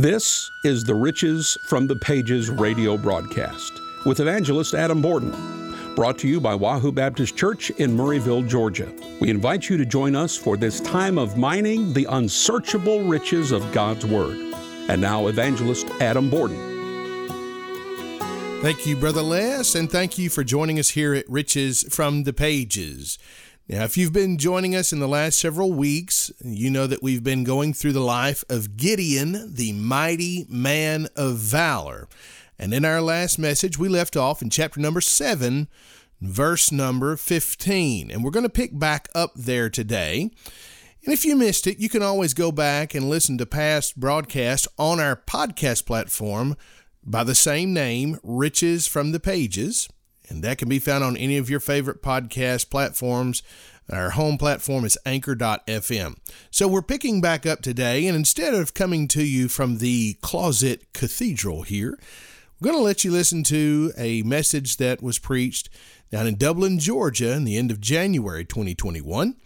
This is the Riches from the Pages radio broadcast with evangelist Adam Borden, brought to you by Wahoo Baptist Church in Murrayville, Georgia. We invite you to join us for this time of mining the unsearchable riches of God's Word. And now, evangelist Adam Borden. Thank you, Brother Les, and thank you for joining us here at Riches from the Pages. Now, if you've been joining us in the last several weeks, you know that we've been going through the life of Gideon, the mighty man of valor. And in our last message, we left off in chapter number 7, verse number 15. And we're going to pick back up there today. And if you missed it, you can always go back and listen to past broadcasts on our podcast platform by the same name, Riches from the Pages and that can be found on any of your favorite podcast platforms. Our home platform is anchor.fm. So we're picking back up today, and instead of coming to you from the closet cathedral here, we're going to let you listen to a message that was preached down in Dublin, Georgia, in the end of January 2021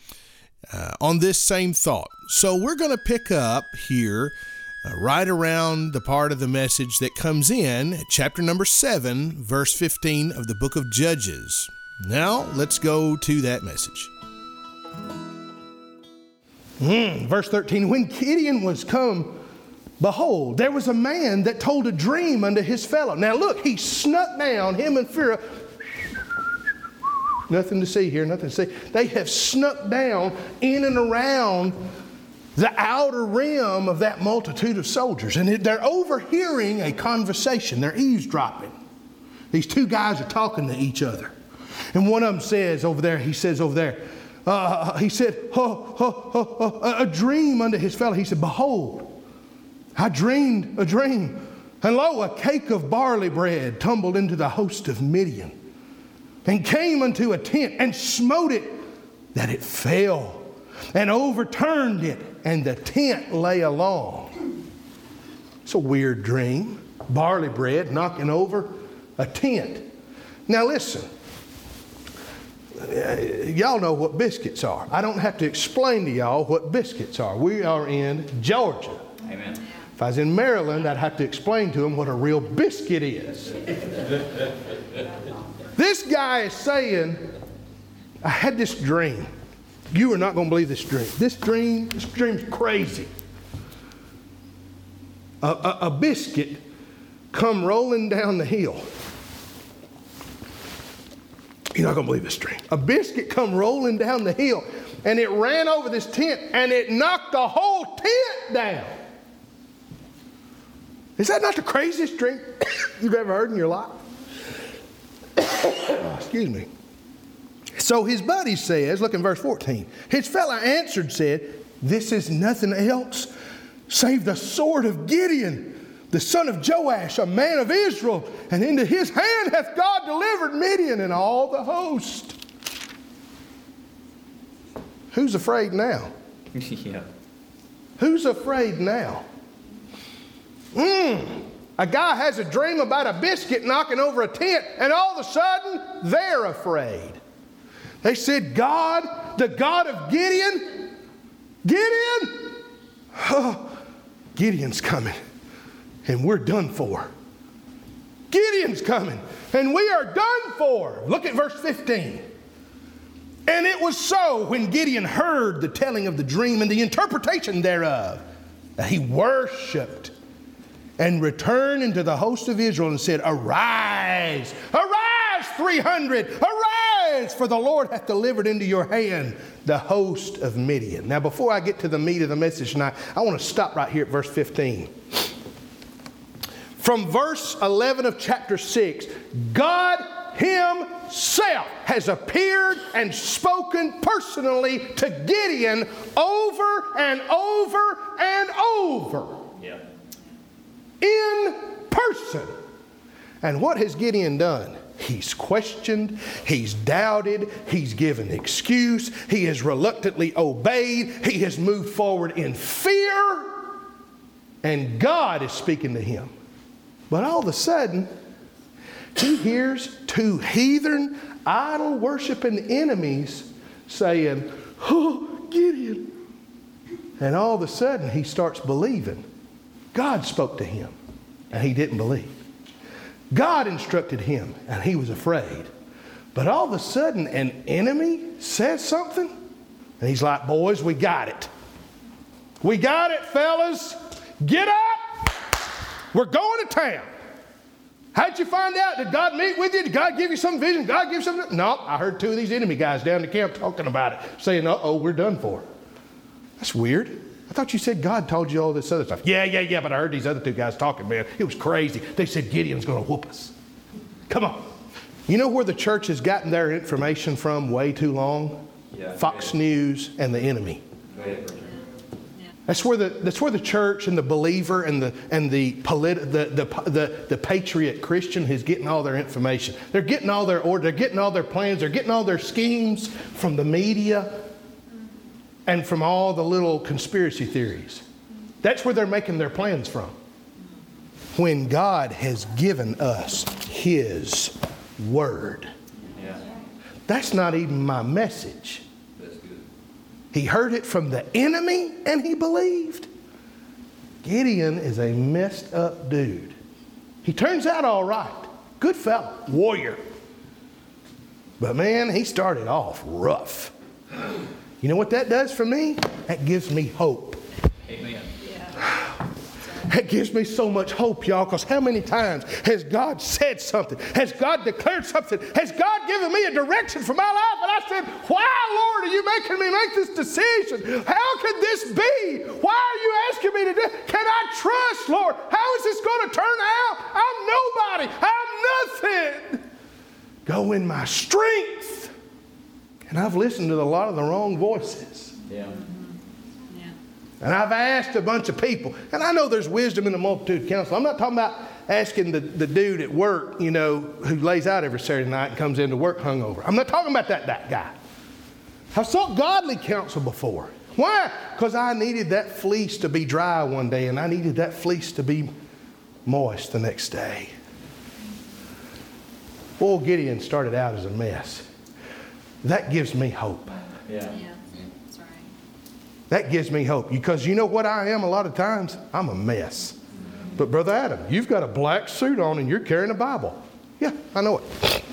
uh, on this same thought. So we're going to pick up here uh, right around the part of the message that comes in chapter number 7, verse 15 of the book of Judges. Now, let's go to that message. Mm, verse 13 When Gideon was come, behold, there was a man that told a dream unto his fellow. Now, look, he snuck down, him and Phurah. Nothing to see here, nothing to see. They have snuck down in and around the outer rim of that multitude of soldiers. And they're overhearing a conversation, they're eavesdropping. These two guys are talking to each other. And one of them says over there, he says over there, uh, he said, oh, oh, oh, a dream unto his fellow. He said, Behold, I dreamed a dream. And lo, a cake of barley bread tumbled into the host of Midian and came unto a tent and smote it that it fell and overturned it, and the tent lay along. It's a weird dream. Barley bread knocking over a tent. Now, listen. Uh, y'all know what biscuits are. I don't have to explain to y'all what biscuits are. We are in Georgia. Amen. If I was in Maryland, I'd have to explain to them what a real biscuit is. this guy is saying, I had this dream. You are not going to believe this dream. This dream, this dream's crazy. A, a, a biscuit come rolling down the hill. You're not going to believe this dream. A biscuit come rolling down the hill, and it ran over this tent, and it knocked the whole tent down. Is that not the craziest dream you've ever heard in your life? Excuse me. So his buddy says, look in verse 14, his fellow answered, said, This is nothing else save the sword of Gideon, the son of Joash, a man of Israel, and into his hand hath God delivered Midian and all the host. Who's afraid now? yeah. Who's afraid now? Hmm. A guy has a dream about a biscuit knocking over a tent, and all of a sudden, they're afraid. They said, God, the God of Gideon, Gideon, oh, Gideon's coming, and we're done for. Gideon's coming, and we are done for. Look at verse 15. And it was so when Gideon heard the telling of the dream and the interpretation thereof, that he worshiped and returned into the host of Israel and said, Arise, arise, 300, arise, for the Lord hath delivered into your hand the host of Midian. Now, before I get to the meat of the message tonight, I want to stop right here at verse 15. From verse 11 of chapter 6, God Himself has appeared and spoken personally to Gideon over and over and over. Yeah. In person. And what has Gideon done? He's questioned, he's doubted, he's given excuse, he has reluctantly obeyed, he has moved forward in fear, and God is speaking to him. But all of a sudden, he hears two heathen, idol worshiping enemies saying, Oh, Gideon. And all of a sudden, he starts believing. God spoke to him, and he didn't believe. God instructed him, and he was afraid. But all of a sudden, an enemy says something, and he's like, Boys, we got it. We got it, fellas. Get up. We're going to town. How'd you find out? Did God meet with you? Did God give you some vision? God give you something? No, I heard two of these enemy guys down the camp talking about it, saying, uh oh, we're done for. That's weird. I thought you said God told you all this other stuff. Yeah, yeah, yeah, but I heard these other two guys talking, man. It was crazy. They said Gideon's going to whoop us. Come on. You know where the church has gotten their information from way too long? Yeah, Fox News and the enemy. That's where the, that's where the church and the believer and the, and the, politi- the, the, the, the patriot Christian is getting all their information. They're getting all their order, they're getting all their plans, they're getting all their schemes from the media and from all the little conspiracy theories. That's where they're making their plans from. When God has given us His Word. Yeah. That's not even my message. He heard it from the enemy and he believed. Gideon is a messed up dude. He turns out all right. Good fellow, warrior. But man, he started off rough. You know what that does for me? That gives me hope. Amen. That gives me so much hope, y'all, because how many times has God said something? Has God declared something? Has God given me a direction for my life? And I said, Why, Lord, are you making me make this decision? How could this be? Why are you asking me to do Can I trust, Lord? How is this going to turn out? I'm nobody. I'm nothing. Go in my strength. And I've listened to a lot of the wrong voices. Yeah. And I've asked a bunch of people, and I know there's wisdom in the multitude counsel. I'm not talking about asking the, the dude at work, you know, who lays out every Saturday night and comes into work hungover. I'm not talking about that, that guy. I've sought godly counsel before. Why? Because I needed that fleece to be dry one day, and I needed that fleece to be moist the next day. Old Gideon started out as a mess. That gives me hope. Yeah. yeah. That gives me hope because you know what I am a lot of times? I'm a mess. But, Brother Adam, you've got a black suit on and you're carrying a Bible. Yeah, I know it.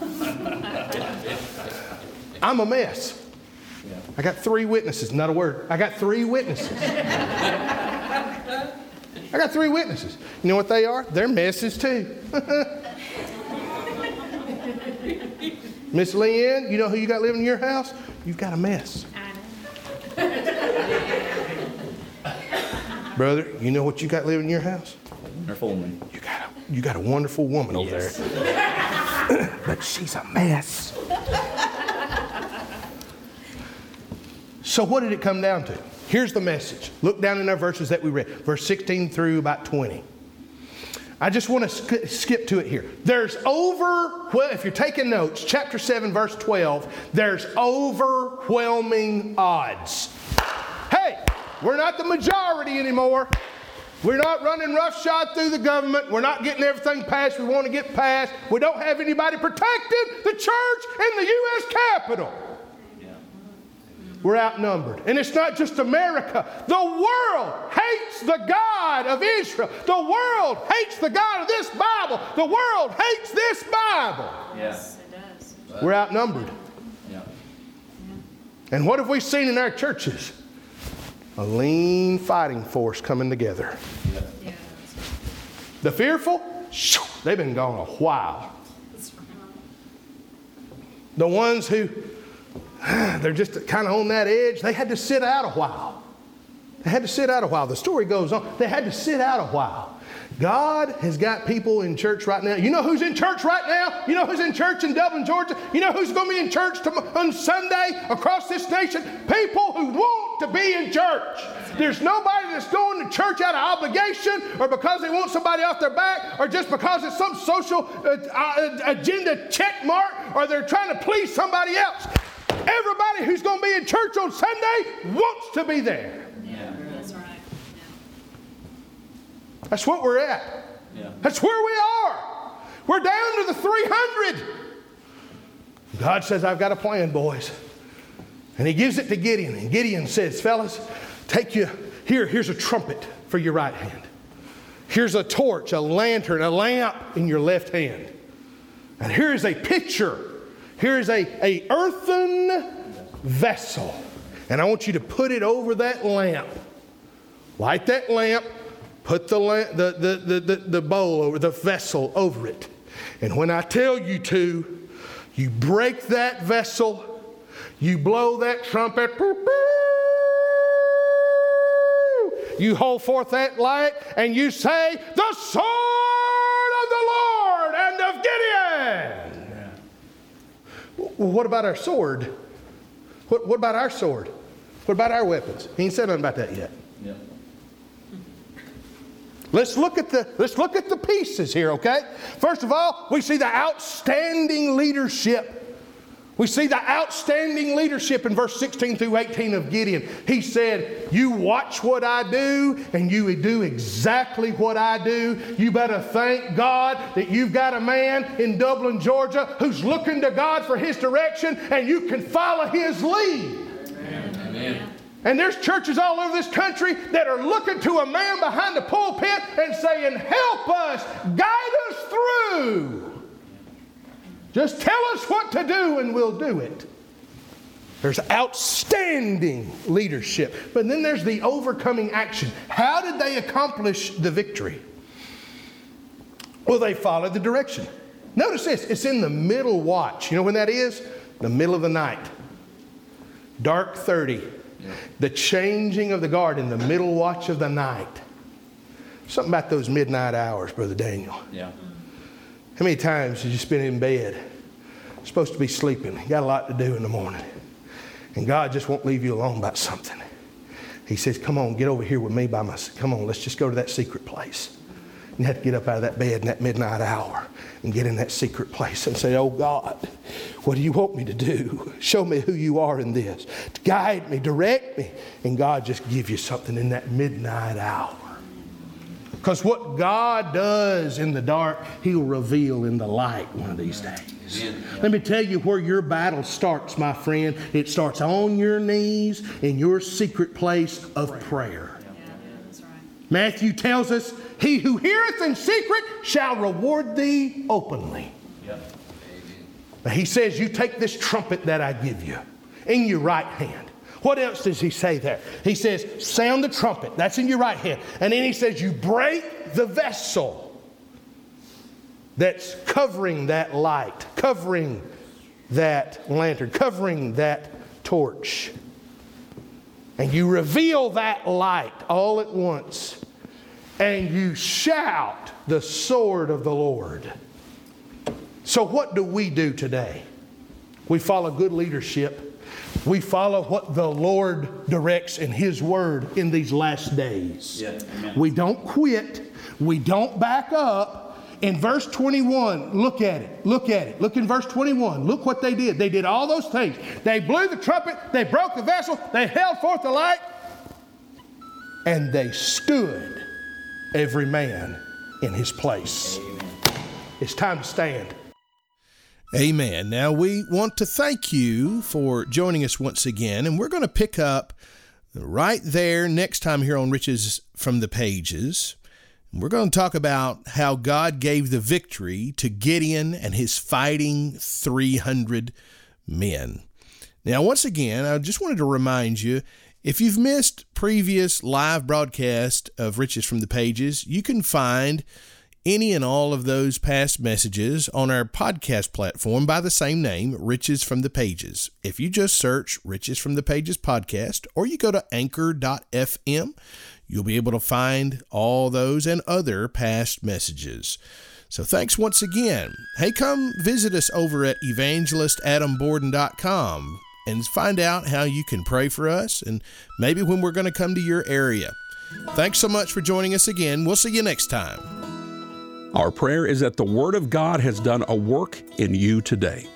I'm a mess. I got three witnesses, not a word. I got three witnesses. I got three witnesses. You know what they are? They're messes too. Miss Leanne, you know who you got living in your house? You've got a mess. Brother, you know what you got living in your house? Wonderful woman. You got a, you got a wonderful woman over yes. there. but she's a mess. so, what did it come down to? Here's the message. Look down in our verses that we read, verse 16 through about 20. I just want to sk- skip to it here. There's over, well, if you're taking notes, chapter 7, verse 12, there's overwhelming odds. Hey, we're not the majority anymore. We're not running roughshod through the government. We're not getting everything passed we want to get passed. We don't have anybody protecting the church in the U.S. Capitol. We're outnumbered. And it's not just America. The world hates the God of Israel. The world hates the God of this Bible. The world hates this Bible. Yes, it does. We're outnumbered. Yeah. And what have we seen in our churches? A lean fighting force coming together. Yeah. The fearful, they've been gone a while. The ones who they're just kind of on that edge. They had to sit out a while. They had to sit out a while. The story goes on. They had to sit out a while. God has got people in church right now. You know who's in church right now? You know who's in church in Dublin, Georgia? You know who's going to be in church on Sunday across this nation? People who want to be in church. There's nobody that's going to church out of obligation or because they want somebody off their back or just because it's some social uh, uh, agenda check mark or they're trying to please somebody else. Everybody who's going to be in church on Sunday wants to be there. Yeah, that's right. Yeah. That's what we're at. Yeah. That's where we are. We're down to the 300. God says, I've got a plan, boys. And he gives it to Gideon. And Gideon says, Fellas, take you, here, here's a trumpet for your right hand. Here's a torch, a lantern, a lamp in your left hand. And here is a pitcher. Here is a, a earthen vessel. And I want you to put it over that lamp. Light that lamp, put the, lamp, the, the, the, the, bowl over, the vessel over it. And when I tell you to, you break that vessel, you blow that trumpet, you hold forth that light, and you say, The sword Well, what about our sword? What, what about our sword? What about our weapons? He ain't said nothing about that yet. Yeah. Let's look at the let's look at the pieces here, okay? First of all, we see the outstanding leadership we see the outstanding leadership in verse 16 through 18 of Gideon. He said, You watch what I do, and you do exactly what I do. You better thank God that you've got a man in Dublin, Georgia, who's looking to God for his direction, and you can follow his lead. Amen. Amen. And there's churches all over this country that are looking to a man behind the pulpit and saying, Help us, guide us through. Just tell us what to do and we'll do it. There's outstanding leadership. But then there's the overcoming action. How did they accomplish the victory? Well, they followed the direction. Notice this it's in the middle watch. You know when that is? The middle of the night. Dark 30. The changing of the guard in the middle watch of the night. Something about those midnight hours, Brother Daniel. Yeah. How many times did you spend in bed? supposed to be sleeping. You got a lot to do in the morning. And God just won't leave you alone about something. He says, Come on, get over here with me by myself. Come on, let's just go to that secret place. You have to get up out of that bed in that midnight hour and get in that secret place and say, Oh God, what do you want me to do? Show me who you are in this. Guide me, direct me. And God just give you something in that midnight hour. Because what God does in the dark, He'll reveal in the light one of these days. Amen. Let me tell you where your battle starts, my friend. It starts on your knees in your secret place of prayer. Matthew tells us, He who heareth in secret shall reward thee openly. Yep. He says, You take this trumpet that I give you in your right hand what else does he say there? He says, Sound the trumpet. That's in your right hand. And then he says, You break the vessel that's covering that light, covering that lantern, covering that torch. And you reveal that light all at once. And you shout the sword of the Lord. So, what do we do today? We follow good leadership we follow what the Lord directs in His Word in these last days. Yeah, we don't quit, we don't back up. In verse 21, look at it. Look at it. Look in verse 21. Look what they did. They did all those things. They blew the trumpet, they broke the vessel, they held forth the light, and they stood every man in his place. Amen. It's time to stand. Amen. Now, we want to thank you for joining us once again, and we're going to pick up right there next time here on Riches from the Pages. We're going to talk about how God gave the victory to Gideon and his fighting 300 men. Now, once again, I just wanted to remind you if you've missed previous live broadcast of Riches from the Pages, you can find any and all of those past messages on our podcast platform by the same name, Riches from the Pages. If you just search Riches from the Pages podcast or you go to anchor.fm, you'll be able to find all those and other past messages. So thanks once again. Hey, come visit us over at evangelistadamborden.com and find out how you can pray for us and maybe when we're going to come to your area. Thanks so much for joining us again. We'll see you next time. Our prayer is that the Word of God has done a work in you today.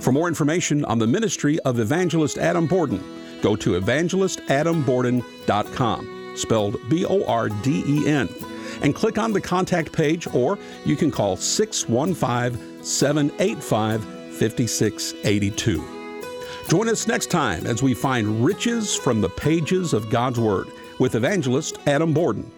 For more information on the ministry of Evangelist Adam Borden, go to evangelistadamborden.com, spelled B O R D E N, and click on the contact page, or you can call 615 785 5682. Join us next time as we find riches from the pages of God's Word with Evangelist Adam Borden.